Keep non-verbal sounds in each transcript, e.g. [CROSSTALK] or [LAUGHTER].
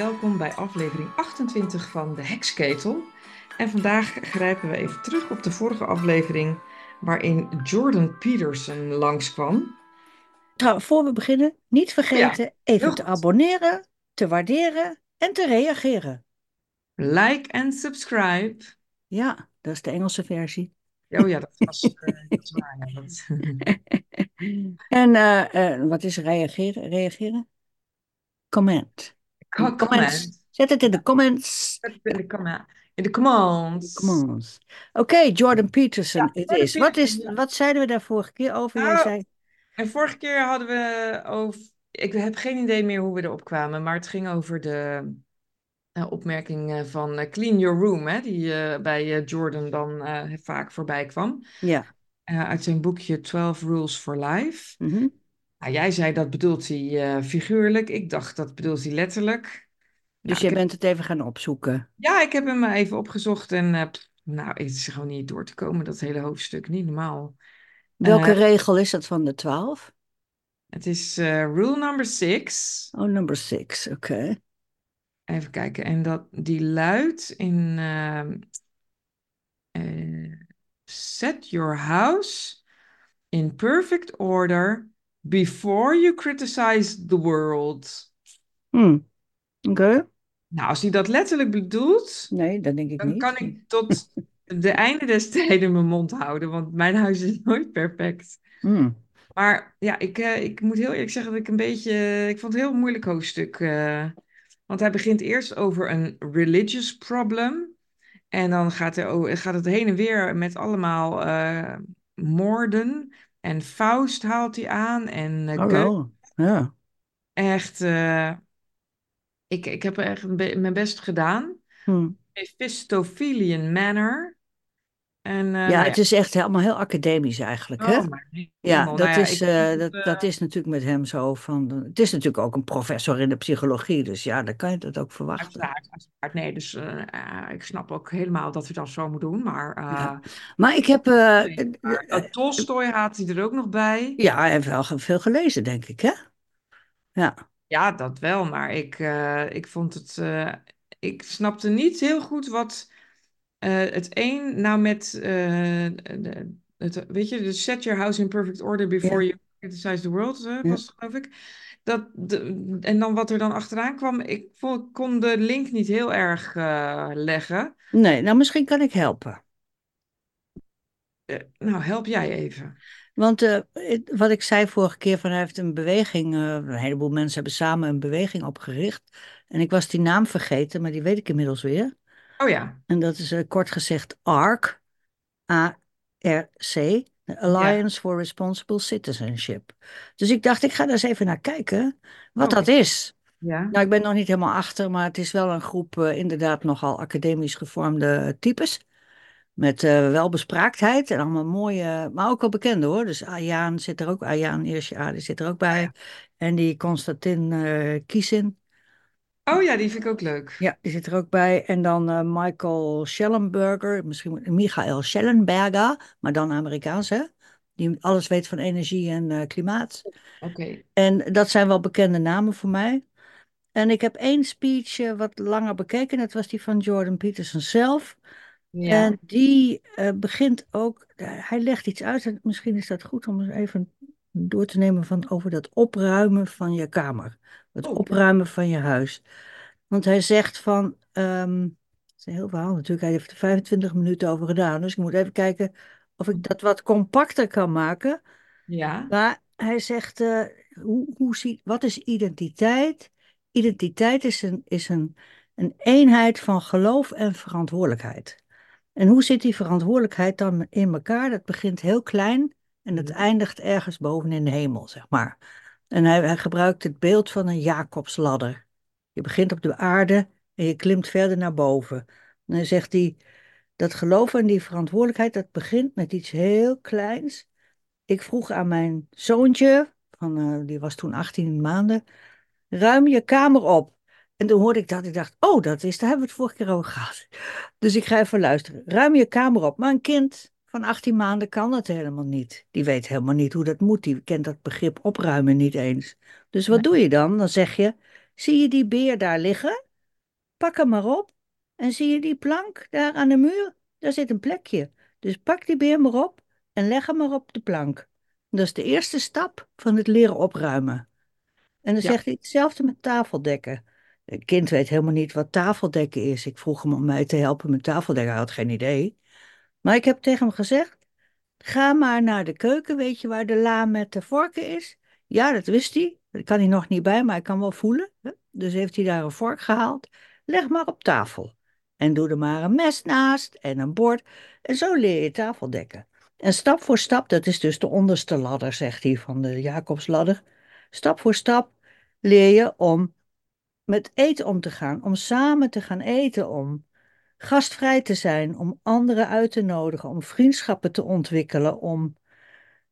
welkom bij aflevering 28 van de Heksketel. En vandaag grijpen we even terug op de vorige aflevering waarin Jordan Peterson langskwam. Trouw, voor we beginnen, niet vergeten Ja, even te goed. abonneren, te waarderen en te reageren. Like en subscribe. Ja, dat is de Engelse versie. Oh ja, dat was [LAUGHS] dat is waar. Ja, dat... En eh, eh, wat is reageren? Reageren? Comment. Comments. Comment. Zet het in de comments. Zet het In de comment. In de comments. Comments. Oké, Jordan Peterson, Ja, het Jordan is. Wat, is. Wat zeiden we daar vorige keer over? Jij Nou, zei, En vorige keer hadden we over. Ik heb geen idee meer hoe we erop kwamen, maar het ging over de eh, opmerking van eh, Clean Your Room, hè, die eh, bij Jordan dan vaak voorbij kwam. ja. Uit zijn boekje 12 Rules for Life. mhm. Nou, jij zei dat bedoelt hij eh, figuurlijk. Ik dacht dat bedoelt hij letterlijk. Dus Nou, jij heb- bent het even gaan opzoeken. ja, ik heb hem eh, even opgezocht en pff, nou, het is gewoon niet door te komen, dat hele hoofdstuk. Niet normaal. Welke regel is dat van de twaalf? het is rule number six. Oh, number six, oké. Even kijken. En dat, die luidt in ehm, eh, set your house in perfect order before you criticize the world. Hm, Oké. Nou, als hij dat letterlijk bedoelt, Nee, dat denk ik dan niet. kan ik [LAUGHS] tot de einde des tijden mijn mond houden, want mijn huis is [LAUGHS] nooit perfect. Hm. Maar ja, ik, eh, ik moet heel eerlijk zeggen dat ik een beetje. Ik vond het een heel moeilijk hoofdstuk. eh, want hij begint eerst over een religious problem. En dan gaat, er, gaat het heen en weer met allemaal eh, moorden. En Faust haalt hij aan. En eh, Oh. Ja. Echt. eh, ik, ik heb echt mijn best gedaan. Hm. Mephistophelian Manor. En eh, Ja, nou het is echt helemaal heel academisch eigenlijk, hè? Oh, Ja, dat Nou ja, is, eh, dat, dat is natuurlijk met hem zo van... Het is natuurlijk ook een professor in de psychologie, dus ja, dan kan je dat ook verwachten. Uiteraard, uiteraard. Nee, dus eh, eh, ik snap ook helemaal dat hij dat zo moet doen. Maar, eh, Ja. Maar ik heb... eh, nee, eh, maar eh, dat Tolstoy haalt hij er ook nog bij. ja, hij heeft wel veel gelezen, denk ik, hè? Ja. Ja, dat wel. Maar ik, eh, ik vond het. eh, ik snapte niet heel goed wat eh, het een nou met. eh, de, het, weet je, de set your house in perfect order before Ja. you criticize the world, eh, Ja. was het, geloof ik. Dat, de, en dan wat er dan achteraan kwam, ik vond, kon de link niet heel erg eh, leggen. Nee, nou misschien kan ik helpen. Eh, nou, help jij even. Want eh, wat ik zei vorige keer, van hij heeft een beweging, eh, een heleboel mensen hebben samen een beweging opgericht. En ik was die naam vergeten, maar die weet ik inmiddels weer. Oh ja. En dat is eh, kort gezegd ARC, A-R-C, Alliance for Responsible Citizenship. Dus ik dacht, ik ga daar eens even naar kijken wat Oké. dat is. Ja. Nou, ik ben nog niet helemaal achter, maar het is wel een groep eh, inderdaad nogal academisch gevormde types. Met eh welbespraaktheid en allemaal mooie, maar ook wel bekende hoor. Dus Ayaan zit er ook, Ayaan Hirsi die zit er ook bij. En die Konstantin eh Kiesin, Oh ja, die vind ik ook leuk. ja, die zit er ook bij. En dan eh, Michael Schellenberger, misschien Michael Schellenberger, maar dan Amerikaans hè. Die alles weet van energie en eh, klimaat. Oké. En dat zijn wel bekende namen voor mij. En ik heb één speech eh, wat langer bekeken, dat was die van Jordan Peterson zelf. Ja. En die begint ook, hij legt iets uit, en misschien is dat goed om even door te nemen van over dat opruimen van je kamer. Het Oh, opruimen van je huis. Want hij zegt van, ehm, het is een heel verhaal natuurlijk, hij heeft er 25 minuten over gedaan, dus ik moet even kijken of ik dat wat compacter kan maken. Ja. Maar hij zegt, eh, hoe, hoe zie, wat is identiteit? Identiteit is, een, is een, een eenheid van geloof en verantwoordelijkheid. En hoe zit die verantwoordelijkheid dan in elkaar? Dat begint heel klein en het eindigt ergens boven in de hemel, zeg maar. En hij, hij gebruikt het beeld van een Jacobsladder. Je begint op de aarde en je klimt verder naar boven. En dan zegt hij, dat geloof en die verantwoordelijkheid, dat begint met iets heel kleins. Ik vroeg aan mijn zoontje, van, eh, die was toen 18 maanden, ruim je kamer op. En toen hoorde ik dat, ik dacht, oh, dat is, daar hebben we het vorige keer over gehad. Dus ik ga even luisteren. Ruim je kamer op. Maar een kind van 18 maanden kan dat helemaal niet. Die weet helemaal niet hoe dat moet. Die kent dat begrip opruimen niet eens. Dus wat doe je dan? Dan zeg je, zie je die beer daar liggen? pak hem maar op. En zie je die plank daar aan de muur? Daar zit een plekje. Dus pak die beer maar op en leg hem maar op de plank. Dat is de eerste stap van het leren opruimen. En dan Ja. zegt hij hetzelfde met tafeldekken. Het kind weet helemaal niet wat tafeldekken is. Ik vroeg hem om mij te helpen met tafeldekken. Hij had geen idee. Maar ik heb tegen hem gezegd: ga maar naar de keuken. Weet je waar de la met de vorken is? Ja, dat wist hij. Dat kan hij nog niet bij, maar hij kan wel voelen. Dus heeft hij daar een vork gehaald. Leg maar op tafel. En doe er maar een mes naast en een bord. En zo leer je tafeldekken. En stap voor stap, dat is dus de onderste ladder, zegt hij, van de Jacobsladder. Stap voor stap leer je om met eten om te gaan, om samen te gaan eten, om gastvrij te zijn, om anderen uit te nodigen, om vriendschappen te ontwikkelen, om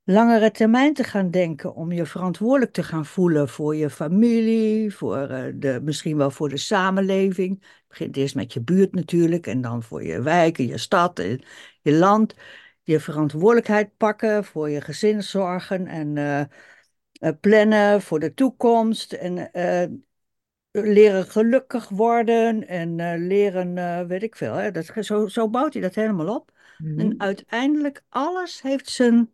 langere termijn te gaan denken, om je verantwoordelijk te gaan voelen voor je familie, voor eh, de, misschien wel voor de samenleving. Het begint eerst met je buurt natuurlijk en dan voor je wijk en je stad en je land. Je verantwoordelijkheid pakken voor je gezin zorgen en eh, eh, plannen voor de toekomst en leren gelukkig worden en eh, leren, eh, weet ik veel. Hè? Dat, zo, zo bouwt hij dat helemaal op. Mhm. En uiteindelijk, alles heeft zijn.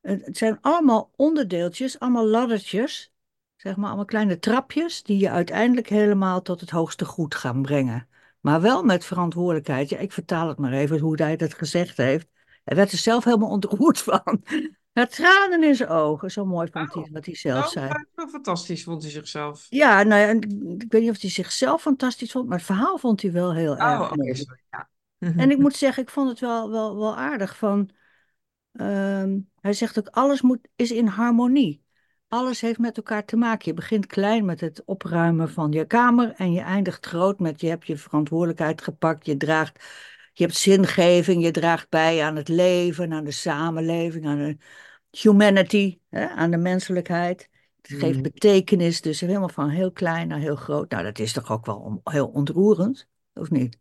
Het zijn allemaal onderdeeltjes, allemaal laddertjes. Zeg maar, allemaal kleine trapjes die je uiteindelijk helemaal tot het hoogste goed gaan brengen. Maar wel met verantwoordelijkheid. Ja, ik vertaal het maar even hoe hij dat gezegd heeft. Hij werd er zelf helemaal ontroerd van. Had tranen in zijn ogen. Zo mooi vond hij wat hij zelf Oh, zei. wel fantastisch vond hij zichzelf. Ja, nou ja, ik weet niet of hij zichzelf fantastisch vond, maar het verhaal vond hij wel heel Oh, erg sorry. Ja. En ik [LAUGHS] moet zeggen, ik vond het wel, wel, wel aardig van. ehm, hij zegt ook, alles moet, is in harmonie. Alles heeft met elkaar te maken. Je begint klein met het opruimen van je kamer en je eindigt groot met je hebt je verantwoordelijkheid gepakt. Je draagt, je hebt zingeving, je draagt bij aan het leven, aan de samenleving, aan de humanity, hè, aan de menselijkheid. Het geeft Mhm. betekenis, dus helemaal van heel klein naar heel groot. Nou, dat is toch ook wel heel ontroerend, of niet?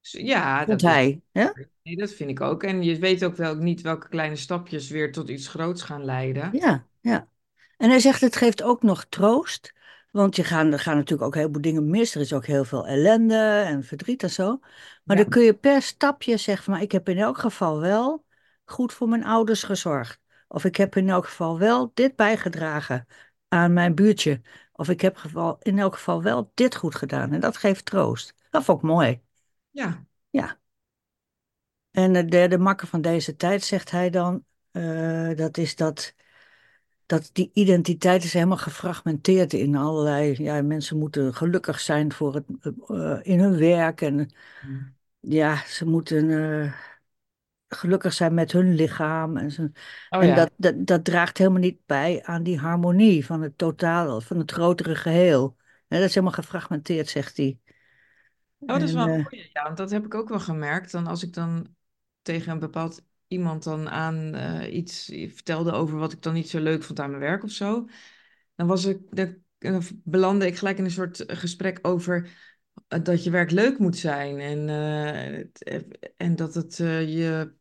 Ja, dat hij, hè? nee, dat vind ik ook. En je weet ook wel niet welke kleine stapjes weer tot iets groots gaan leiden. Ja, ja. En hij zegt, het geeft ook nog troost. Want je gaan, er gaan natuurlijk ook heel veel dingen mis. Er is ook heel veel ellende en verdriet en zo. Maar Ja. dan kun je per stapje zeggen van, maar ik heb in elk geval wel goed voor mijn ouders gezorgd. Of ik heb in elk geval wel dit bijgedragen aan mijn buurtje. Of ik heb geval, in elk geval wel dit goed gedaan. En dat geeft troost. Dat vond ik mooi. Ja. Ja. En de derde makker van deze tijd, zegt hij dan, eh, dat is dat, dat die identiteit is helemaal gefragmenteerd in allerlei, ja, mensen moeten gelukkig zijn voor het, eh, in hun werk en ja, ze moeten eh, gelukkig zijn met hun lichaam en, ze, Oh en ja. dat, dat, dat draagt helemaal niet bij aan die harmonie van het totale, van het grotere geheel. Dat is helemaal gefragmenteerd, zegt hij. Oh, dat is wel een eh, goeie. Ja, want dat heb ik ook wel gemerkt. Dan als ik dan tegen een bepaald iemand dan aan eh, iets vertelde over wat ik dan niet zo leuk vond aan mijn werk of zo, dan was ik, dan, belandde ik gelijk in een soort gesprek over eh, dat je werk leuk moet zijn en, eh, en dat het je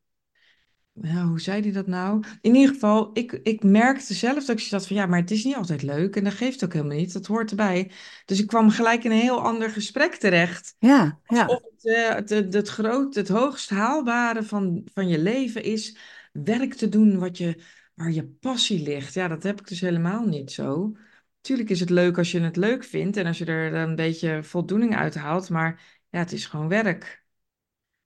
ja, hoe zei hij dat nou? In ieder geval, ik, ik merkte zelf dat ik zat van ja, maar het is niet altijd leuk en dat geeft ook helemaal niet. Dat hoort erbij. Dus ik kwam gelijk in een heel ander gesprek terecht. ja, ja. Alsof eh, het, het, het, groot, het hoogst haalbare van, van je leven is werk te doen wat je, waar je passie ligt. Ja, dat heb ik dus helemaal niet zo. Tuurlijk is het leuk als je het leuk vindt en als je er een beetje voldoening uit haalt, maar ja, het is gewoon werk.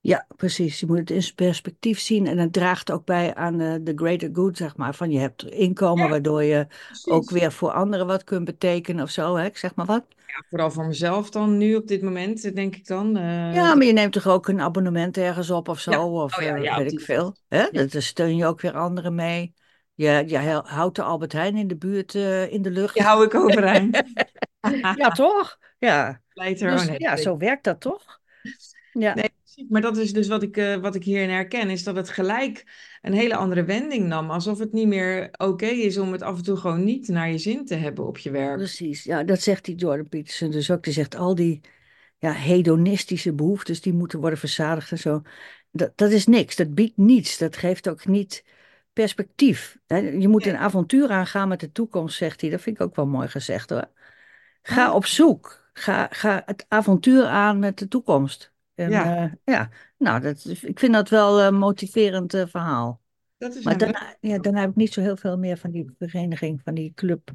Ja, precies. Je moet het in zijn perspectief zien en het draagt ook bij aan de, de greater good, zeg maar. Van je hebt inkomen Ja, waardoor je ook weer voor anderen wat kunt betekenen of zo, hè? Ik zeg maar wat. Ja, vooral voor mezelf dan nu op dit moment, denk ik dan. eh, Ja, maar je neemt toch ook een abonnement ergens op of zo, ja, of oh ja, eh, weet die ik veel. Hè? Dat, daar steun je ook weer anderen mee. Je, je houdt de Albert Heijn in de buurt eh, in de die lucht. hou ik overeind. [LAUGHS] Ja, toch? Ja. Oh Dus nee, ja, zo werkt dat toch? Ja. Nee, precies. Maar dat is dus wat ik, eh, wat ik hierin herken, is dat het gelijk een hele andere wending nam. Alsof het niet meer oké is om het af en toe gewoon niet naar je zin te hebben op je werk. Precies, ja, dat zegt die Jordan Peterson dus ook. Die zegt al die ja, hedonistische behoeftes, die moeten worden verzadigd en zo. Dat, dat is niks, dat biedt niets, dat geeft ook niet perspectief. Hè, Je moet een avontuur aangaan met de toekomst, zegt hij. Dat vind ik ook wel mooi gezegd hoor. Ga op zoek. ga, ga het avontuur aan met de toekomst. En Ja, eh, ja, nou, dat, ik vind dat wel een motiverend eh, verhaal. dat is Maar daarna, ja, daarna heb ik niet zo heel veel meer van die vereniging, van die club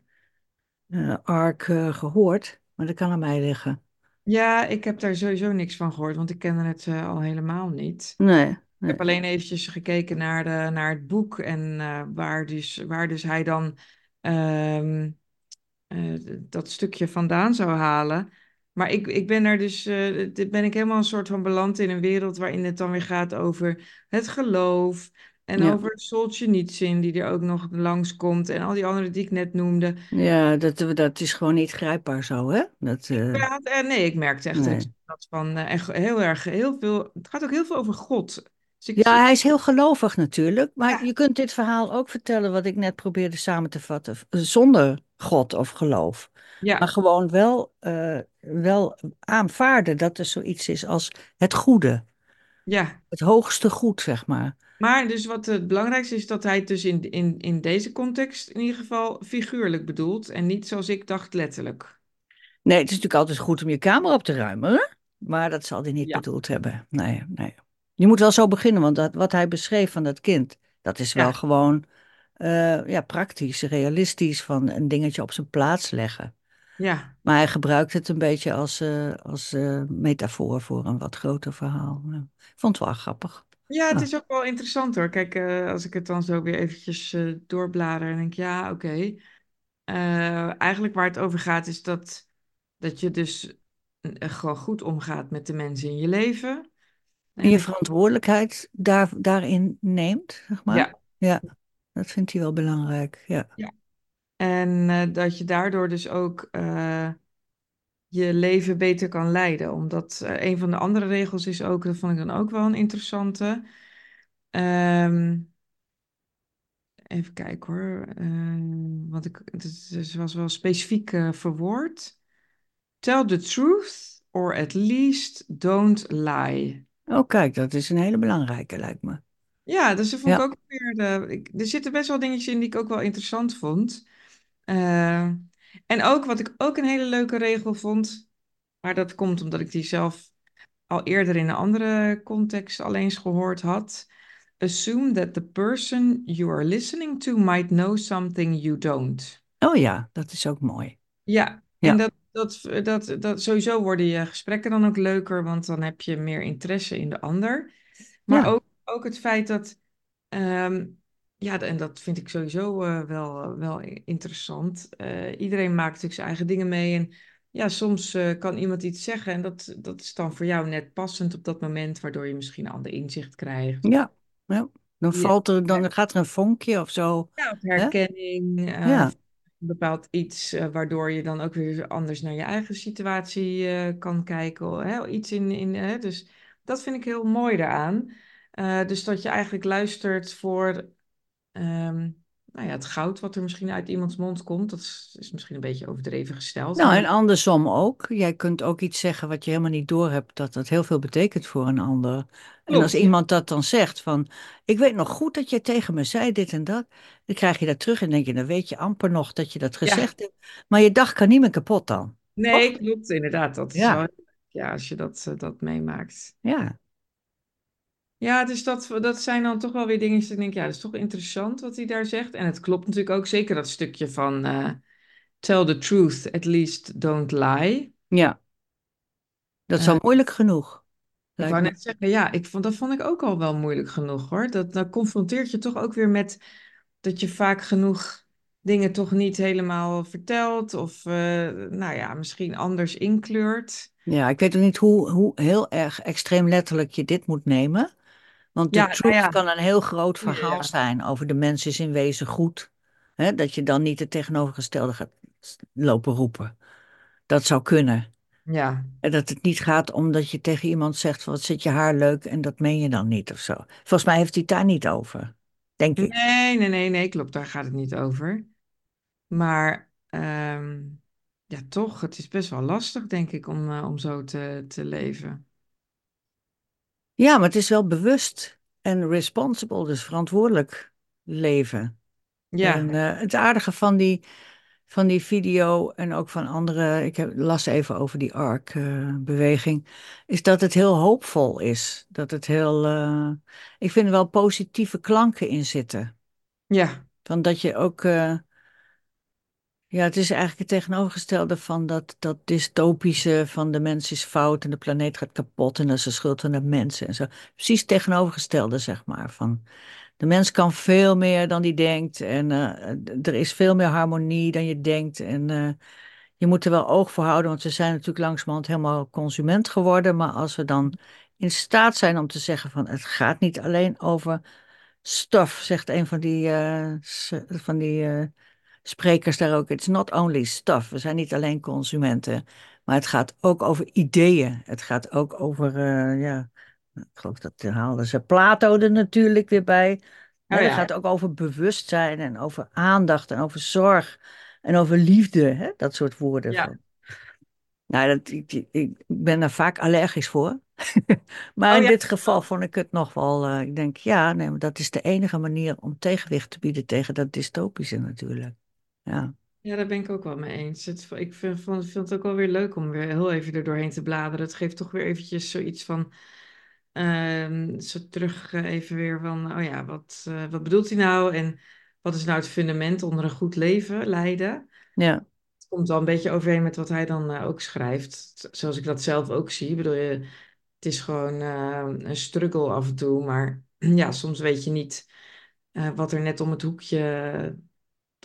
eh ARC eh, gehoord. Maar dat kan aan mij liggen. ja, ik heb daar sowieso niks van gehoord, want ik kende het eh, al helemaal niet. Nee, Ik heb alleen eventjes gekeken naar, de, naar het boek en eh, waar, dus, waar dus hij dan ehm, eh, dat stukje vandaan zou halen. Maar ik, ik ben er dus, eh, dit ben ik helemaal een soort van beland in een wereld waarin het dan weer gaat over het geloof en Ja, over Solzhenitsyn die er ook nog langskomt en al die andere die ik net noemde. ja dat, dat is gewoon niet grijpbaar zo, hè? Dat, eh, Ja, eh, nee, ik merkte echt dat nee. ik dat van echt heel erg, heel veel, het gaat ook heel veel over God. Dus ik, Ja, hij is heel gelovig natuurlijk, maar ja, je kunt dit verhaal ook vertellen wat ik net probeerde samen te vatten, zonder God of geloof. Maar gewoon wel, eh, wel aanvaarden dat er zoiets is als het goede, ja. het hoogste goed, zeg maar. Maar dus wat het belangrijkste is dat hij het dus in, in, in deze context in ieder geval figuurlijk bedoelt en niet zoals ik dacht letterlijk. Nee, het is natuurlijk altijd goed om je kamer op te ruimen, hè? Maar dat zal hij niet Ja, bedoeld hebben. Nee, nee. Je moet wel zo beginnen, want dat, wat hij beschreef van dat kind, dat is wel gewoon eh, ja, praktisch, realistisch, van een dingetje op zijn plaats leggen. ja. Maar hij gebruikt het een beetje als, eh, als eh, metafoor voor een wat groter verhaal. Vond het wel grappig. Ja, het is ook wel interessant hoor. Kijk, als ik het dan zo weer eventjes doorblader en denk, ja, oké. Eigenlijk waar het over gaat is dat, dat je dus gewoon goed omgaat met de mensen in je leven. En je, verantwoordelijkheid daar, daarin neemt, zeg maar. ja, Ja, dat vindt hij wel belangrijk. Ja, ja. En eh, dat je daardoor dus ook eh, je leven beter kan leiden. Omdat eh, een van de andere regels is ook, dat vond ik dan ook wel een interessante. Ehm, even kijken hoor. Want ik, het, was wel specifiek verwoord. Tell the truth, or at least don't lie. oh kijk, dat is een hele belangrijke, lijkt me. Ja, dus dat vond ik Ja, ook weer. De, ik, er zitten best wel dingetjes in die ik ook wel interessant vond. Eh, en ook wat ik ook een hele leuke regel vond. Maar dat komt omdat ik die zelf al eerder in een andere context al eens gehoord had. Assume that the person you are listening to might know something you don't. oh ja, dat is ook mooi. Ja, en dat, dat, dat, dat sowieso worden je gesprekken dan ook leuker, want dan heb je meer interesse in de ander. Maar ja, ook, ook het feit dat, ehm, ja, en dat vind ik sowieso eh, wel, wel interessant. Eh, iedereen maakt natuurlijk zijn eigen dingen mee. En ja, soms eh, kan iemand iets zeggen en dat, dat is dan voor jou net passend op dat moment, waardoor je misschien een ander inzicht krijgt. Ja, ja. Dan valt er, dan gaat er een vonkje of zo. ja, of herkenning, eh, Ja, bepaald iets, eh, waardoor je dan ook weer anders naar je eigen situatie eh, kan kijken. Hè? Iets in, in, hè? Dus dat vind ik heel mooi daaraan. Eh, dus dat je eigenlijk luistert voor ehm, nou ja, het goud wat er misschien uit iemands mond komt. Dat is, is misschien een beetje overdreven gesteld. nou Maar en andersom ook. Jij kunt ook iets zeggen wat je helemaal niet doorhebt, dat het heel veel betekent voor een ander. En als klopt, ja. iemand dat dan zegt van, ik weet nog goed dat je tegen me zei dit en dat, dan krijg je dat terug en denk je, dan weet je amper nog dat je dat Ja, gezegd hebt. Maar je dag kan niet meer kapot dan. Nee, klopt inderdaad. Dat is Ja, wel, ja, als je dat, eh, dat meemaakt. ja. Ja, dus dat, dat zijn dan toch wel weer dingen dat ik denk, ja, dat is toch interessant wat hij daar zegt. En het klopt natuurlijk ook zeker dat stukje van eh, tell the truth, at least don't lie. Ja, dat is Eh, al moeilijk genoeg, ik wou net zeggen, ja, ik vond, dat vond ik ook al wel moeilijk genoeg hoor. Dat, dat confronteert je toch ook weer met dat je vaak genoeg dingen toch niet helemaal vertelt. Of eh, nou ja, misschien anders inkleurt. Ja, ik weet ook niet hoe, hoe heel erg extreem letterlijk je dit moet nemen. Want de nou truth ja. kan een heel groot verhaal ja. zijn over de mens is in wezen goed. Dat je dan niet het tegenovergestelde gaat lopen roepen. Dat zou kunnen. Ja. En dat het niet gaat omdat je tegen iemand zegt van wat zit je haar leuk en dat meen je dan niet of zo. Volgens mij heeft hij het daar niet over. Denk ik. Nee, nee, nee, nee, klopt. Daar gaat het niet over. Maar ehm, ja, toch, het is best wel lastig, denk ik, om, eh, om zo te, te leven. Ja, maar het is wel bewust en responsible, dus verantwoordelijk leven. En Ja, eh, het aardige van die van die video en ook van andere, ik heb, las even over die ARC-beweging, is dat het heel hoopvol is. Dat het heel, eh, ik vind er wel positieve klanken in zitten. Ja, Van dat je ook, eh, ja, het is eigenlijk het tegenovergestelde van dat, dat dystopische van de mens is fout en de planeet gaat kapot en dat is de schuld van de mensen en zo. Precies het tegenovergestelde, zeg maar, van de mens kan veel meer dan die denkt en eh, er is veel meer harmonie dan je denkt en eh, je moet er wel oog voor houden, want we zijn natuurlijk langzamerhand helemaal consument geworden, maar als we dan in staat zijn om te zeggen van het gaat niet alleen over stuff, zegt een van die, eh, van die sprekers daar ook. It's not only stuff. We zijn niet alleen consumenten, maar het gaat ook over ideeën. Het gaat ook over, eh, ja, ik geloof dat haalden ze Plato er natuurlijk weer bij. Hè, oh het gaat ook over bewustzijn en over aandacht en over zorg en over liefde. Hè? Dat soort woorden. ja. Nou, dat, ik, ik ben daar vaak allergisch voor. [LAUGHS] Maar Oh in ja, dit geval vond ik het nog wel, eh, ik denk, ja, nee, maar dat is de enige manier om tegenwicht te bieden tegen dat dystopische natuurlijk. Ja, ja, daar ben ik ook wel mee eens. Het, ik vind, het ook wel weer leuk om weer heel even er doorheen te bladeren. Het geeft toch weer eventjes zoiets van, ehm, zo terug eh, even weer van, oh ja, wat, eh, wat bedoelt hij nou? En wat is nou het fundament onder een goed leven leiden? ja, Het komt wel een beetje overeen met wat hij dan eh, ook schrijft. Zoals ik dat zelf ook zie. Ik bedoel, je, het is gewoon een struggle af en toe. Maar [CLEARS THROAT] ja, soms weet je niet wat er net om het hoekje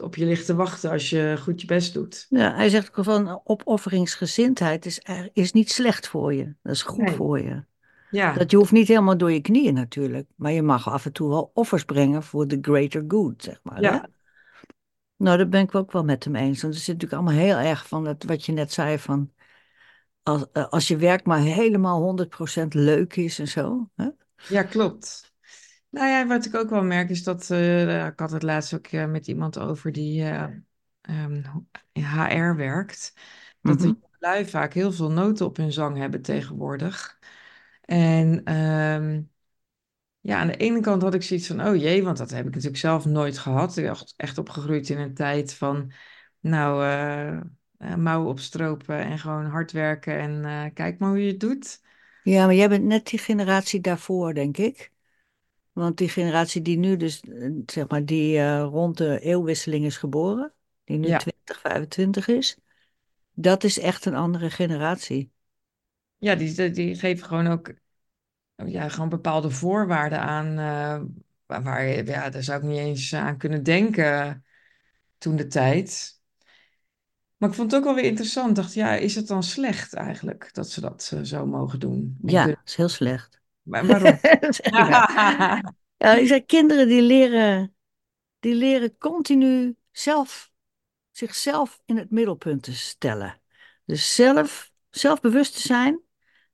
op je ligt te wachten als je goed je best doet. ja. Hij zegt ook van opofferingsgezindheid is, is niet slecht voor je. Dat is goed Nee. voor je. Ja, Dat je hoeft niet helemaal door je knieën natuurlijk, maar je mag af en toe wel offers brengen voor the greater good, zeg maar. Hè? ja, Nou, daar ben ik ook wel met hem eens. Want er zit natuurlijk allemaal heel erg van het, wat je net zei van als, eh, als je werk maar helemaal 100% leuk is en zo. Hè? ja, klopt. Nou ja, wat ik ook wel merk is dat, eh, ik had het laatst ook eh, met iemand over die eh, ehm, HR werkt, dat Mhm. de lui vaak heel veel noten op hun zang hebben tegenwoordig. En ehm, ja, aan de ene kant had ik zoiets van, oh jee, want dat heb ik natuurlijk zelf nooit gehad. Ik ben echt opgegroeid in een tijd van, nou, mouwen opstropen en gewoon hard werken en kijk maar hoe je het doet. Ja, maar jij bent net die generatie daarvoor, denk ik. Want die generatie die nu dus, eh, zeg maar, die eh, rond de eeuwwisseling is geboren, die nu Ja, 20, 25 is, dat is echt een andere generatie. ja die, die geven gewoon ook ja, gewoon bepaalde voorwaarden aan, eh, waar, ja, daar zou ik niet eens aan kunnen denken toen de tijd. Maar ik vond het ook wel weer interessant. Ik dacht, ja, is het dan slecht eigenlijk dat ze dat zo mogen doen en Ja, dat is heel slecht. Maar waarom? [LAUGHS] [LAUGHS] Ja, ik zeg, kinderen die leren, die leren continu zelf, zichzelf in het middelpunt te stellen. Dus zelf, zelfbewust te zijn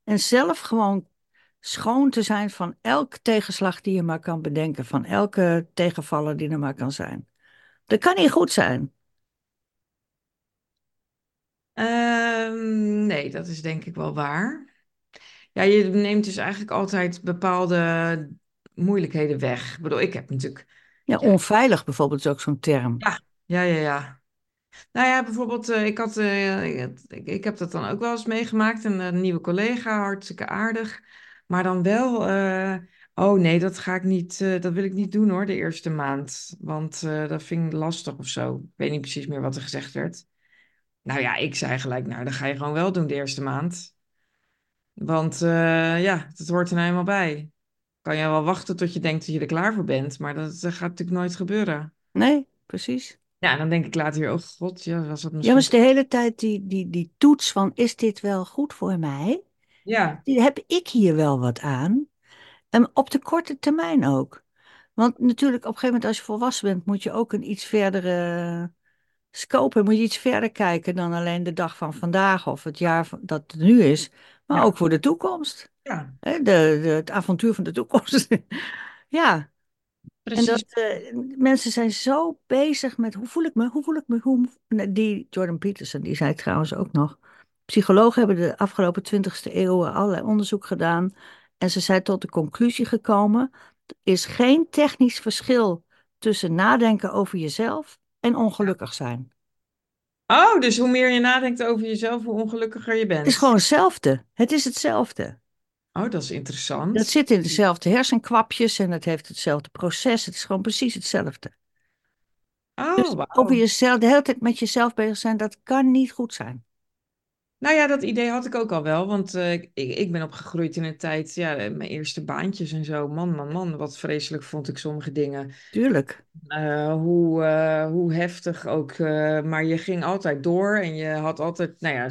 en zelf gewoon schoon te zijn van elke tegenslag die je maar kan bedenken, van elke tegenvaller die er maar kan zijn. Dat kan niet goed zijn. Ehm, nee, dat is denk ik wel waar. Ja, je neemt dus eigenlijk altijd bepaalde moeilijkheden weg. Ik bedoel, ik heb natuurlijk. Ja, onveilig bijvoorbeeld is ook zo'n term. ja, ja, ja. ja. Nou ja, bijvoorbeeld, eh, ik had, eh, ik, ik heb dat dan ook wel eens meegemaakt. Een, eh, nieuwe collega, hartstikke aardig. Maar dan wel, oh nee, dat ga ik niet, dat wil ik niet doen hoor, de eerste maand. Want dat vind ik lastig of zo. Ik weet niet precies meer wat er gezegd werd. Nou ja, ik zei gelijk, nou, dat ga je gewoon wel doen de eerste maand. Want eh, ja, het hoort er nou eenmaal bij. Kan je wel wachten tot je denkt dat je er klaar voor bent, maar dat, dat gaat natuurlijk nooit gebeuren. Nee, precies. Ja, en dan denk ik later weer, oh god, ja, was dat Ja, misschien... maar is de hele tijd die, die, die toets van is dit wel goed voor mij? Ja, Die heb ik hier wel wat aan? En op de korte termijn ook. Want natuurlijk, op een gegeven moment als je volwassen bent, moet je ook een iets verdere scope, moet je iets verder kijken dan alleen de dag van vandaag of het jaar dat het nu is, maar ja, ook voor de toekomst. ja, Hè, de, de, het avontuur van de toekomst. [LAUGHS] Ja, en dat precies. eh, mensen zijn zo bezig met hoe voel ik me, hoe voel ik me, hoe... Die Jordan Peterson, die zei trouwens ook nog, psychologen hebben de afgelopen twintigste eeuw allerlei onderzoek gedaan en ze zijn tot de conclusie gekomen, er is geen technisch verschil tussen nadenken over jezelf en ongelukkig zijn. Oh, dus hoe meer je nadenkt over jezelf, hoe ongelukkiger je Het is bent. gewoon hetzelfde. Het is hetzelfde. Oh, dat is Dat interessant. zit in dezelfde hersenkwapjes en het heeft hetzelfde proces. Het is gewoon precies hetzelfde. Oh, Dus over jezelf, de hele tijd met jezelf bezig zijn, dat kan niet goed zijn. Nou ja, dat idee had ik ook al wel, want eh, ik, ik ben opgegroeid in een tijd, ja, mijn eerste baantjes en zo. Man, man, man, wat vreselijk vond ik sommige dingen. Tuurlijk. Eh, hoe, eh, hoe heftig ook, eh, maar je ging altijd door en je had altijd, nou ja,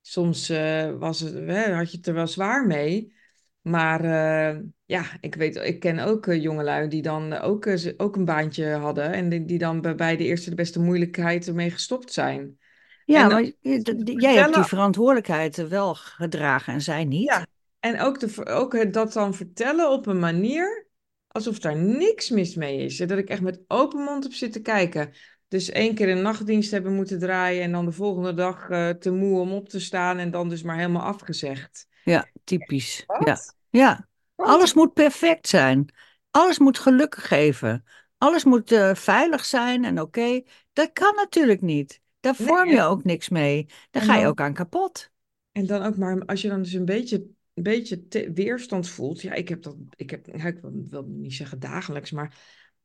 soms eh, was het, hè, had je het er wel zwaar mee. Maar eh, ja, ik weet, ik ken ook eh, jongelui die dan ook, eh, ook een baantje hadden en die, die dan bij bij de eerste de beste moeilijkheid ermee gestopt zijn. Ja, maar te jij hebt die verantwoordelijkheid wel gedragen en zij niet. Ja, en ook, de, ook het dat dan vertellen op een manier alsof daar niks mis mee is. Dat ik echt met open mond heb zitten kijken. Dus één keer een nachtdienst hebben moeten draaien en dan de volgende dag eh, te moe om op te staan en dan dus maar helemaal afgezegd. Ja, typisch. Ja, Wat? ja. Wat? Alles moet perfect zijn. Alles moet gelukkig geven. Alles moet eh, veilig zijn en oké. Dat kan natuurlijk niet. Daar vorm je ook niks mee. Daar ga je ook aan kapot. en dan ook maar, als je dan dus een beetje, een beetje te- weerstand voelt. Ja, ik heb dat, ik heb, ik wil, wil niet zeggen dagelijks, maar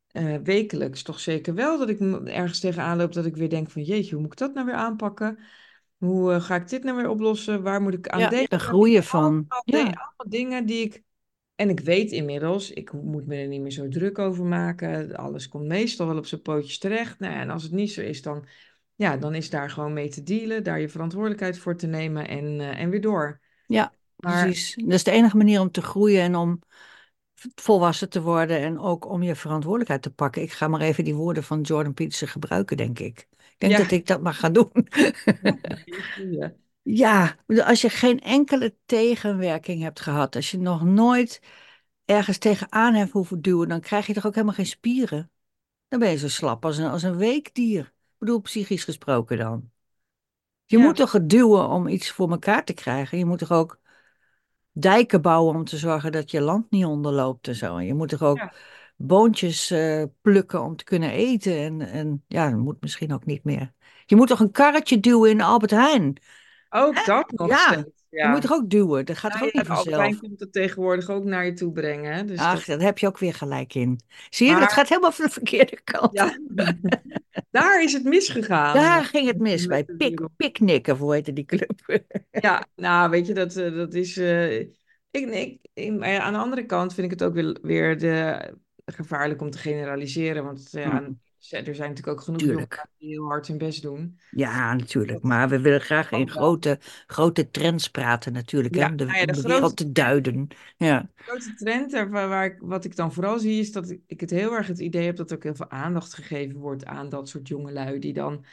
eh, wekelijks toch zeker wel. Dat ik ergens tegenaan loop dat ik weer denk van jeetje, hoe moet ik dat nou weer aanpakken? Hoe eh, ga ik dit nou weer oplossen? Waar moet ik aan Ja, daar denken? groei je van. Allemaal, Ja, allemaal dingen die ik... En ik weet inmiddels, ik moet me er niet meer zo druk over maken. Alles komt meestal wel op zijn pootjes terecht. Nou ja, en als het niet zo is, dan, ja, dan is daar gewoon mee te dealen. Daar je verantwoordelijkheid voor te nemen en, eh, en weer door. ja, Maar precies. Dat is de enige manier om te groeien en om volwassen te worden en ook om je verantwoordelijkheid te pakken. Ik ga maar even die woorden van Jordan Peterson gebruiken, denk ik. Ik denk ja, dat ik dat maar ga doen. [LAUGHS] Ja, bedoel, als je geen enkele tegenwerking hebt gehad, als je nog nooit ergens tegenaan hebt hoeven duwen, dan krijg je toch ook helemaal geen spieren. Dan ben je zo slap als een, als een weekdier. Ik bedoel, psychisch gesproken dan. Je moet toch duwen om iets voor elkaar te krijgen. Je moet toch ook dijken bouwen om te zorgen dat je land niet onderloopt en zo. En je moet toch ook ja. boontjes eh, plukken om te kunnen eten. En, en ja, dat moet misschien ook niet meer. Je moet toch een karretje duwen in Albert Heijn. Ook dat nog Ja, steeds, je moet toch ook duwen? Dat gaat Nou ook niet vanzelf? komt het tegenwoordig ook naar je toe brengen. Hè? Dus Ach, dat, daar heb je ook weer gelijk in. Zie je, dat maar gaat helemaal van de verkeerde [LAUGHS] kant. ja, daar is het misgegaan Daar ging het mis bij Pik, of hoe heette die club? Ja, nou weet je, dat, eh, dat is... eh, ik, ik, ik- maar aan de andere kant vind ik het ook weer, weer de, gevaarlijk om te generaliseren. Want ja, Hm, er zijn natuurlijk ook genoeg jongeren die heel hard hun best doen. Ja, natuurlijk. Maar we willen graag in grote, grote trends praten natuurlijk, Ja, om de, nou ja, de de wereld te duiden. Ja, grote trend, waar, waar ik, wat ik dan vooral zie, is dat ik, ik het heel erg het idee heb dat er ook heel veel aandacht gegeven wordt aan dat soort jongelui die dan,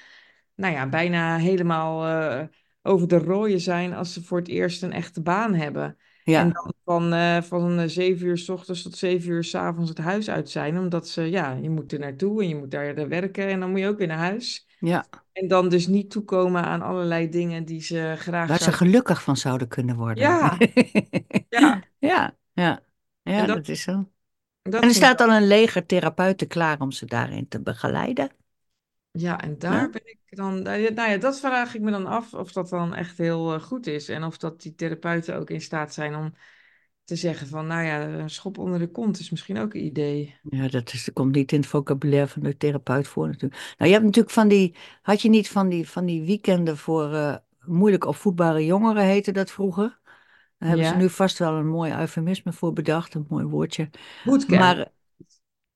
nou ja, bijna helemaal eh, over de rooien zijn als ze voor het eerst een echte baan hebben. En ja, dan van, eh, van eh, zeven uur s ochtends tot zeven uur s avonds het huis uit zijn, omdat ze, ja, je moet er naartoe en je moet daar eh, werken en dan moet je ook weer naar huis. ja. En dan dus niet toekomen aan allerlei dingen die ze graag Waar ze gelukkig van zouden kunnen worden. Ja, [LAUGHS] ja. Ja, ja. En Ja, dat, dat is zo. En er staat dan een leger therapeuten klaar om ze daarin te begeleiden. Ja, en daar Ja, ben ik dan, nou ja, nou ja, dat vraag ik me dan af of dat dan echt heel eh, goed is. En of dat die therapeuten ook in staat zijn om te zeggen van, nou ja, een schop onder de kont is misschien ook een idee. ja dat, is, dat komt niet in het vocabulaire van de therapeut voor natuurlijk. Nou, je hebt natuurlijk van die, had je niet van die, van die weekenden voor eh, moeilijk opvoedbare jongeren, heette dat vroeger? Daar hebben ze nu vast wel een mooi eufemisme voor bedacht, een mooi woordje. bootcamp. Maar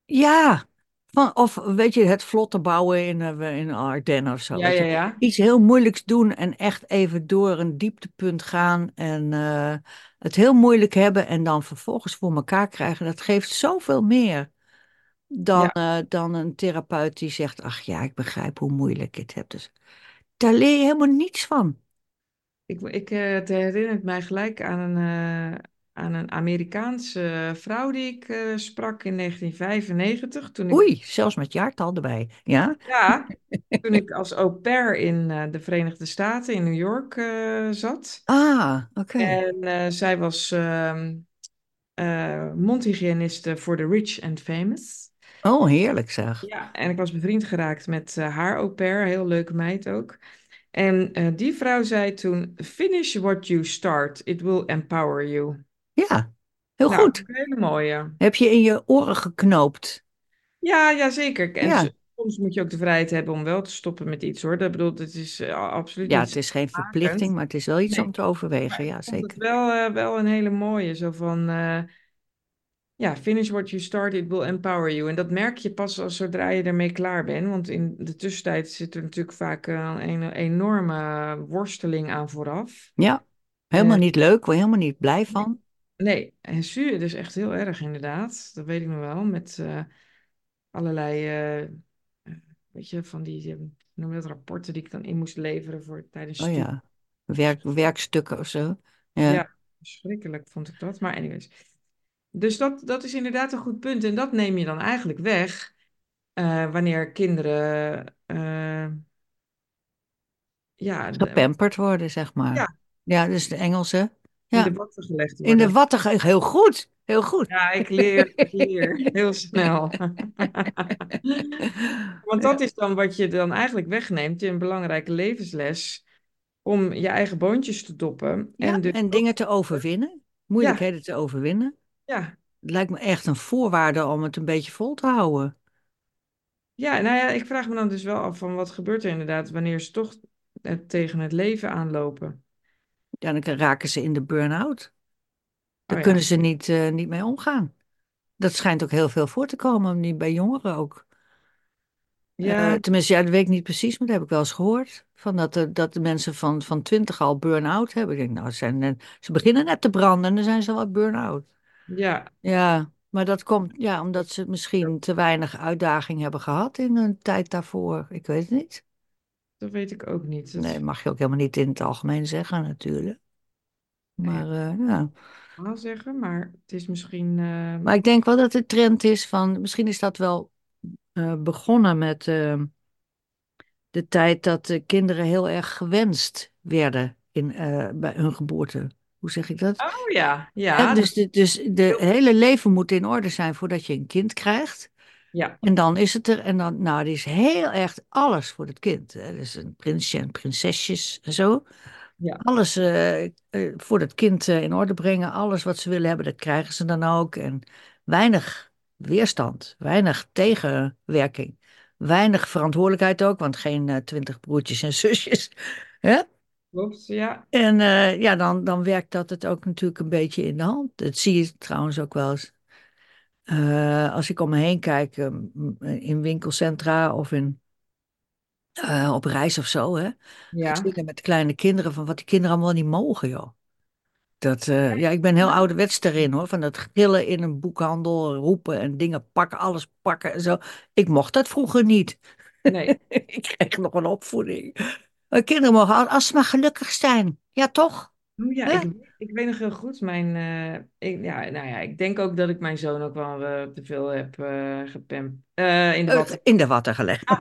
ja, van, of weet je, het vlotte bouwen in, eh, in Ardennen of zo, Ja. Iets heel moeilijks doen en echt even door een dieptepunt gaan en eh, het heel moeilijk hebben en dan vervolgens voor elkaar krijgen. Dat geeft zoveel meer dan, Ja, eh, dan een therapeut die zegt, ach ja, ik begrijp hoe moeilijk je het hebt. Dus daar leer je helemaal niets van. ik, ik, het herinnert mij gelijk aan een, aan een Amerikaanse vrouw die ik eh, sprak in 1995. Toen ik, Oei, zelfs met jaartal erbij. Ja? ja, [LAUGHS] toen ik als au pair in eh, de Verenigde Staten, in New York, eh, zat. Ah, oké. En zij was ehm, eh, mondhygiëniste voor de rich and famous. Oh, heerlijk zeg. Ja, en ik was bevriend geraakt met haar au pair, heel leuke meid ook. En die vrouw zei toen: Finish what you start, it will empower you. Ja, heel Nou, goed. een hele mooie. Heb je in je oren geknoopt? Ja, ja, zeker. En Ja. soms moet je ook de vrijheid hebben om wel te stoppen met iets hoor. Dat bedoel, het is eh, absoluut Ja, het is geen verplichting, maar het is wel iets Nee, om te overwegen. maar Ja, vond het zeker. wel, eh, wel een hele mooie. Zo van, eh, ja, finish what you start, it will empower you. En dat merk je pas als zodra je ermee klaar bent. Want in de tussentijd zit er natuurlijk vaak een enorme worsteling aan vooraf. Ja, helemaal niet leuk, word helemaal niet blij van. Nee, en zuur, dus echt heel erg inderdaad. Dat weet ik nog wel. Met eh, allerlei, eh, eh, weet je, van die, noem dat, rapporten die ik dan in moest leveren voor tijdens Oh studie. ja, werk, werkstukken of zo. Ja, Ja, verschrikkelijk vond ik dat. Maar anyways. Dus dat, dat is inderdaad een goed punt. En dat neem je dan eigenlijk weg wanneer kinderen, ja, gepamperd worden, zeg maar. ja, Ja, dus de Engelse. In de watten gelegd in de watten. Heel goed, heel goed. Ja, ik leer, ik [LAUGHS] leer heel snel. [LAUGHS] Want dat is dan wat je dan eigenlijk wegneemt, een belangrijke levensles, om je eigen boontjes te doppen. En ja, dus en dingen te overwinnen, ja, moeilijkheden te overwinnen. ja, Het lijkt me echt een voorwaarde om het een beetje vol te houden. ja, nou ja, ik vraag me dan dus wel af van wat gebeurt er inderdaad wanneer ze toch eh, tegen het leven aanlopen. Ja, dan raken ze in de burn-out. Daar Oh kunnen ja, ze niet, eh, niet mee omgaan. Dat schijnt ook heel veel voor te komen, niet bij jongeren ook. Eh, ja, tenminste, ja, dat weet ik niet precies, maar dat heb ik wel eens gehoord. Van dat, de, dat de mensen van, van 20 al burn-out hebben. Ik denk, nou, ze, zijn net, ze beginnen net te branden en dan zijn ze al wat burn-out. ja, Ja, maar dat komt ja, omdat ze misschien te weinig uitdaging hebben gehad in hun tijd daarvoor. Ik weet het niet. Dat weet ik ook niet. Nee, Dat mag je ook helemaal niet in het algemeen zeggen, natuurlijk. Maar eh, ja. wel zeggen, maar het is misschien, eh, Maar ik denk wel dat de trend is van, misschien is dat wel eh, begonnen met eh, de tijd dat de kinderen heel erg gewenst werden in, bij hun geboorte. Hoe zeg ik dat? oh ja, ja, dat dus de, dus de hele leven moet in orde zijn voordat je een kind krijgt. Ja, En dan is het er, en dan, nou, er is heel erg alles voor het kind. Hè. Dus een prinsje en prinsesjes en zo. ja, Alles eh, eh, voor het kind eh, in orde brengen. Alles wat ze willen hebben, dat krijgen ze dan ook. En weinig weerstand, weinig tegenwerking. Weinig verantwoordelijkheid ook, want geen twintig broertjes en zusjes. [LAUGHS] Hè? klopt, ja, En ja, dan, dan werkt dat het ook natuurlijk een beetje in de hand. Dat zie je trouwens ook wel eens. Eh, als ik om me heen kijk, eh, m- in winkelcentra of in, eh, op reis of zo, hè. ja. Gezinnen met kleine kinderen, van wat die kinderen allemaal niet mogen, joh. Dat, eh, ja, ik ben heel ouderwets daarin hoor. Van dat gillen in een boekhandel, roepen en dingen pakken, alles pakken en zo. Ik mocht dat vroeger niet. Nee. [LAUGHS] Ik kreeg nog een opvoeding. Kinderen mogen, al- als ze maar gelukkig zijn. Ja, toch? Oh ja, ik, ik weet nog heel goed. Mijn, eh, ik, ja, nou ja, ik denk ook dat ik mijn zoon ook wel eh, te veel heb eh gepampt. in de watten. In de watten gelegd.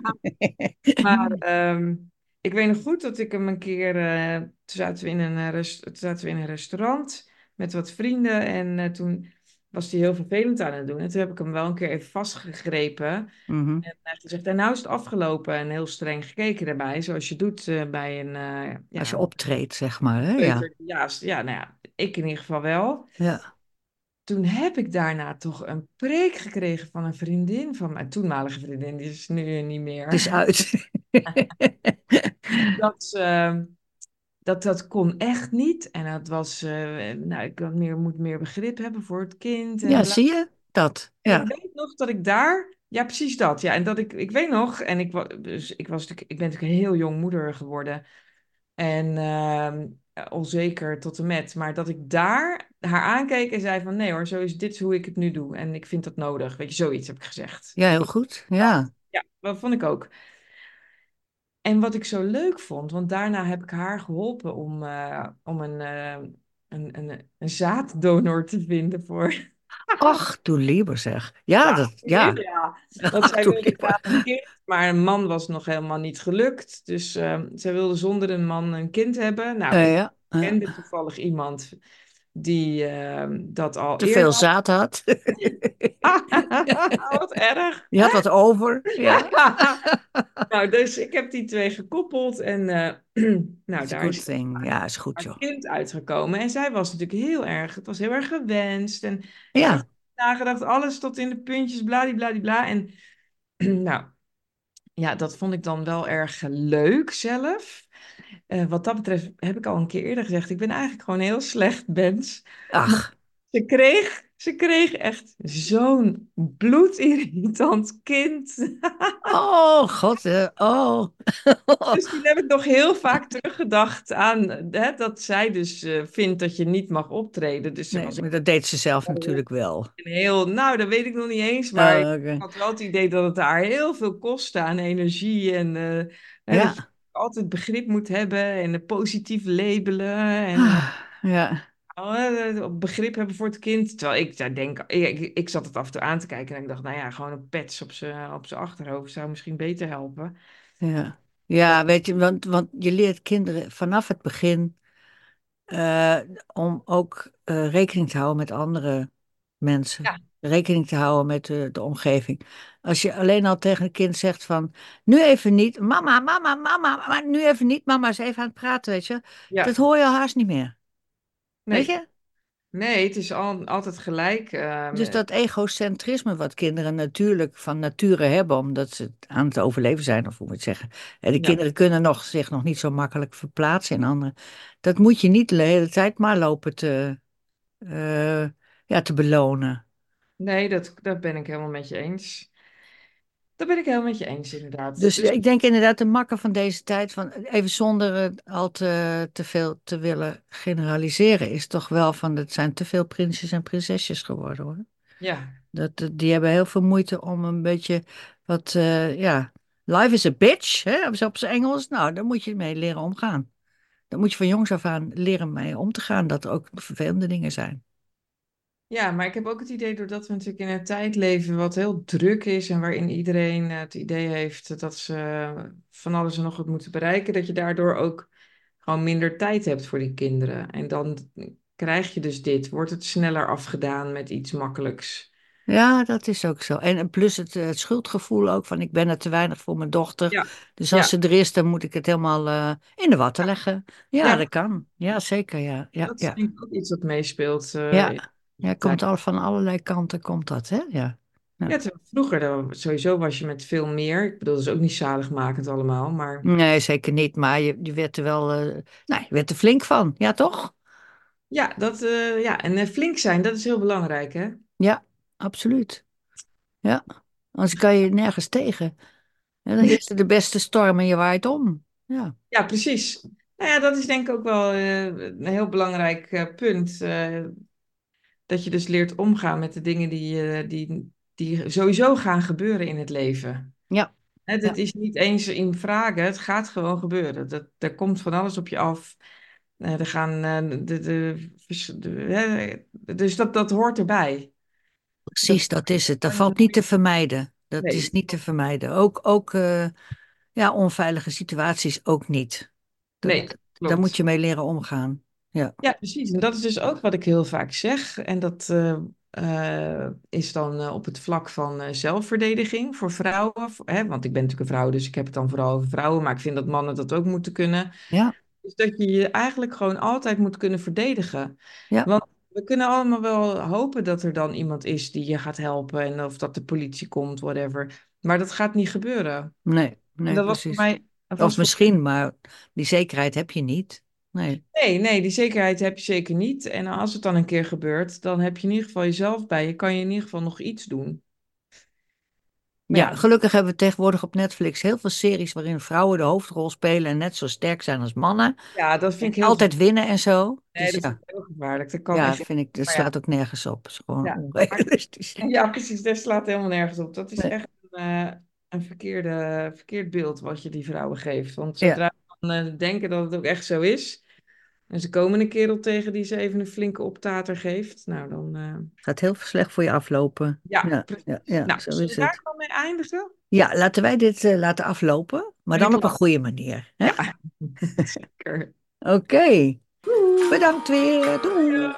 Maar ehm, ik weet nog goed dat ik hem een keer, toen zaten we in een, toen zaten we in een restaurant met wat vrienden en toen was hij heel vervelend aan het doen. En toen heb ik hem wel een keer even vastgegrepen Mhm. en eh, gezegd, en nou is het afgelopen en heel streng gekeken daarbij, zoals je doet eh, bij een, eh, Als je ja, optreedt, zeg maar. Hè? Ja. Ja, ja, nou ja, ik in ieder geval wel. Ja. Toen heb ik daarna toch een preek gekregen van een vriendin van mijn toenmalige vriendin, die is nu niet meer. Het is uit. [LAUGHS] Dat, ze- dat dat kon echt niet. En dat was, eh, nou, ik meer, moet meer begrip hebben voor het kind en Ja, zie je dat? En ik Ja. weet nog dat ik daar, ja, precies dat. Ja, en dat ik, ik weet nog, en ik, dus ik was ik ben natuurlijk heel jong moeder geworden. En ehm, onzeker tot en met. Maar dat ik daar haar aankeek en zei van, nee hoor, zo is dit hoe ik het nu doe. En ik vind dat nodig. Weet je, zoiets heb ik gezegd. Ja, heel goed. Ja. Ja, dat vond ik ook. En wat ik zo leuk vond, want daarna heb ik haar geholpen om, eh, om een, eh, een, een, een zaaddonor te vinden voor. [LAUGHS] Ach, doe liever zeg. Ja, dat, [LAUGHS] ja. [LAUGHS] Ach, zij wilde een kind, maar een man was nog helemaal niet gelukt. Dus eh, zij wilde zonder een man een kind hebben. Nou, ik kende toevallig iemand die ehm, dat al Te veel zaad had. [LAUGHS] Wat erg. Je had wat over. [LAUGHS] Ja, Nou, dus ik heb die twee gekoppeld en eh, [CLEARS THROAT] nou, daar is thing. Ja, is goed joh. kind uitgekomen. En zij was natuurlijk heel erg, het was heel erg gewenst. En Ja, nagedacht, alles tot in de puntjes, bladibladibla. En [CLEARS THROAT] nou, ja, dat vond ik dan wel erg leuk zelf. Eh, wat dat betreft heb ik al een keer eerder gezegd, ik ben eigenlijk gewoon een heel slecht mens. ach. Ze kreeg, ze kreeg echt zo'n bloedirritant kind. [LAUGHS] Oh, god. Oh. [LAUGHS] Dus toen heb ik nog heel vaak teruggedacht aan hè, dat zij dus eh, vindt dat je niet mag optreden. Dus Nee, was maar dat deed ze zelf natuurlijk wel. heel, nou, dat weet ik nog niet eens, maar Oh, ik had wel het idee dat het haar heel veel kostte aan energie en eh, Ja. Altijd begrip moet hebben en positief labelen en Ah, Ja. uh, begrip hebben voor het kind. Terwijl ik daar denk, ik, ik, ik zat het af en toe aan te kijken en ik dacht, nou ja, gewoon een pets op zijn op achterhoofd zou misschien beter helpen. Ja, ja weet je, want, want je leert kinderen vanaf het begin eh, om ook eh, rekening te houden met andere mensen. Ja. Rekening te houden met de, de omgeving. Als je alleen al tegen een kind zegt van, nu even niet, mama, mama, mama, maar nu even niet, mama is even aan het praten, weet je. Ja, Dat hoor je al haast niet meer, weet nee, je? nee, het is al, altijd gelijk. eh, Dus dat egocentrisme wat kinderen natuurlijk van nature hebben, omdat ze aan het overleven zijn, of hoe moet je het zeggen. En de ja. kinderen kunnen nog, zich nog niet zo makkelijk verplaatsen in anderen. Dat moet je niet de hele tijd maar lopen te, eh, ja, te belonen. Nee, dat, dat ben ik helemaal met je eens. Dat ben ik helemaal met je eens, inderdaad. Dus Dus ik denk inderdaad de makker van deze tijd, van even zonder al te, te veel te willen generaliseren, is toch wel van het zijn te veel prinsjes en prinsesjes geworden hoor. ja, Dat, die hebben heel veel moeite om een beetje wat, eh, ja, life is a bitch, hè, op zijn Engels. Nou, daar moet je mee leren omgaan. Daar moet je van jongs af aan leren mee om te gaan, dat er ook vervelende dingen zijn. Ja, maar ik heb ook het idee, doordat we natuurlijk in een tijd leven wat heel druk is en waarin iedereen eh, het idee heeft dat ze van alles en nog wat moeten bereiken, dat je daardoor ook gewoon minder tijd hebt voor die kinderen. En dan krijg je dus dit, wordt het sneller afgedaan met iets makkelijks. Ja, dat is ook zo. En, plus het, eh, het schuldgevoel ook van ik ben er te weinig voor mijn dochter. Ja, Dus als ja, ze er is, dan moet ik het helemaal eh, in de watten leggen. Ja, ja, dat kan. Ja, zeker. Ja, ja, dat is ja. denk ik ook iets wat meespeelt Ja, ja, komt al van allerlei kanten, komt dat, hè? Ja. Ja, Ja. vroeger, dan, sowieso was je met veel meer. Ik bedoel, dat is ook niet zaligmakend allemaal, maar Nee, zeker niet. Maar je, je werd er wel, nou, je werd er flink van. Ja, toch? ja, dat, eh, ja, en eh, flink zijn, dat is heel belangrijk, hè? Ja, absoluut. Ja, anders kan je nergens tegen. En dan is er de beste storm en je waait om. Ja, Ja, precies. Nou ja, dat is denk ik ook wel een heel belangrijk punt. Dat je dus leert omgaan met de dingen die, eh, die, die sowieso gaan gebeuren in het leven. ja, Het ja. is niet eens in vragen, het gaat gewoon gebeuren. Dat, er komt van alles op je af. Eh, er gaan eh, de, de, dus dat, dat hoort erbij. Precies, dat is het. Dat valt niet te vermijden. Dat is niet te vermijden. Ook, ook ja, onveilige situaties ook niet. Dat, nee, daar moet je mee leren omgaan. Ja, Ja, precies. En dat is dus ook wat ik heel vaak zeg. En dat eh, eh, is dan eh, op het vlak van zelfverdediging voor vrouwen. Voor- hè, want ik ben natuurlijk een vrouw, dus ik heb het dan vooral over vrouwen. Maar ik vind dat mannen dat ook moeten kunnen. ja, Dus dat je je eigenlijk gewoon altijd moet kunnen verdedigen. ja. Want we kunnen allemaal wel hopen dat er dan iemand is die je gaat helpen. En of dat de politie komt, whatever. Maar dat gaat niet gebeuren. Nee, nee, dat was voor mij... Dat Of was misschien, maar die zekerheid heb je niet. Nee. Nee, nee, die zekerheid heb je zeker niet. En als het dan een keer gebeurt, dan heb je in ieder geval jezelf bij je. Kan je in ieder geval nog iets doen. Maar Ja, gelukkig hebben we tegenwoordig op Netflix heel veel series waarin vrouwen de hoofdrol spelen en net zo sterk zijn als mannen. ja, dat vind ik heel altijd winnen en zo. Nee, Dus dat ja, ik heel gevaarlijk. Dat kan ja, vind ik, dat Maar ja, slaat ook nergens op. Het is gewoon ja, onrealistisch. [LAUGHS] ja, precies. Daar slaat helemaal nergens op. Dat is Nee. echt een, eh, een verkeerde, verkeerd beeld wat je die vrouwen geeft. Want zodra ze dan eh, denken dat het ook echt zo is, en ze komen een kerel tegen die ze even een flinke optater geeft, nou dan. eh, gaat heel slecht voor je aflopen. ja, Ja, ja, ja, Nou, zo zullen is we daar het. mee eindigen? Ja, laten wij dit eh, laten aflopen, maar dan op een goede manier. Hè? Ja, [LAUGHS] zeker. Oké, bedankt weer. Doei.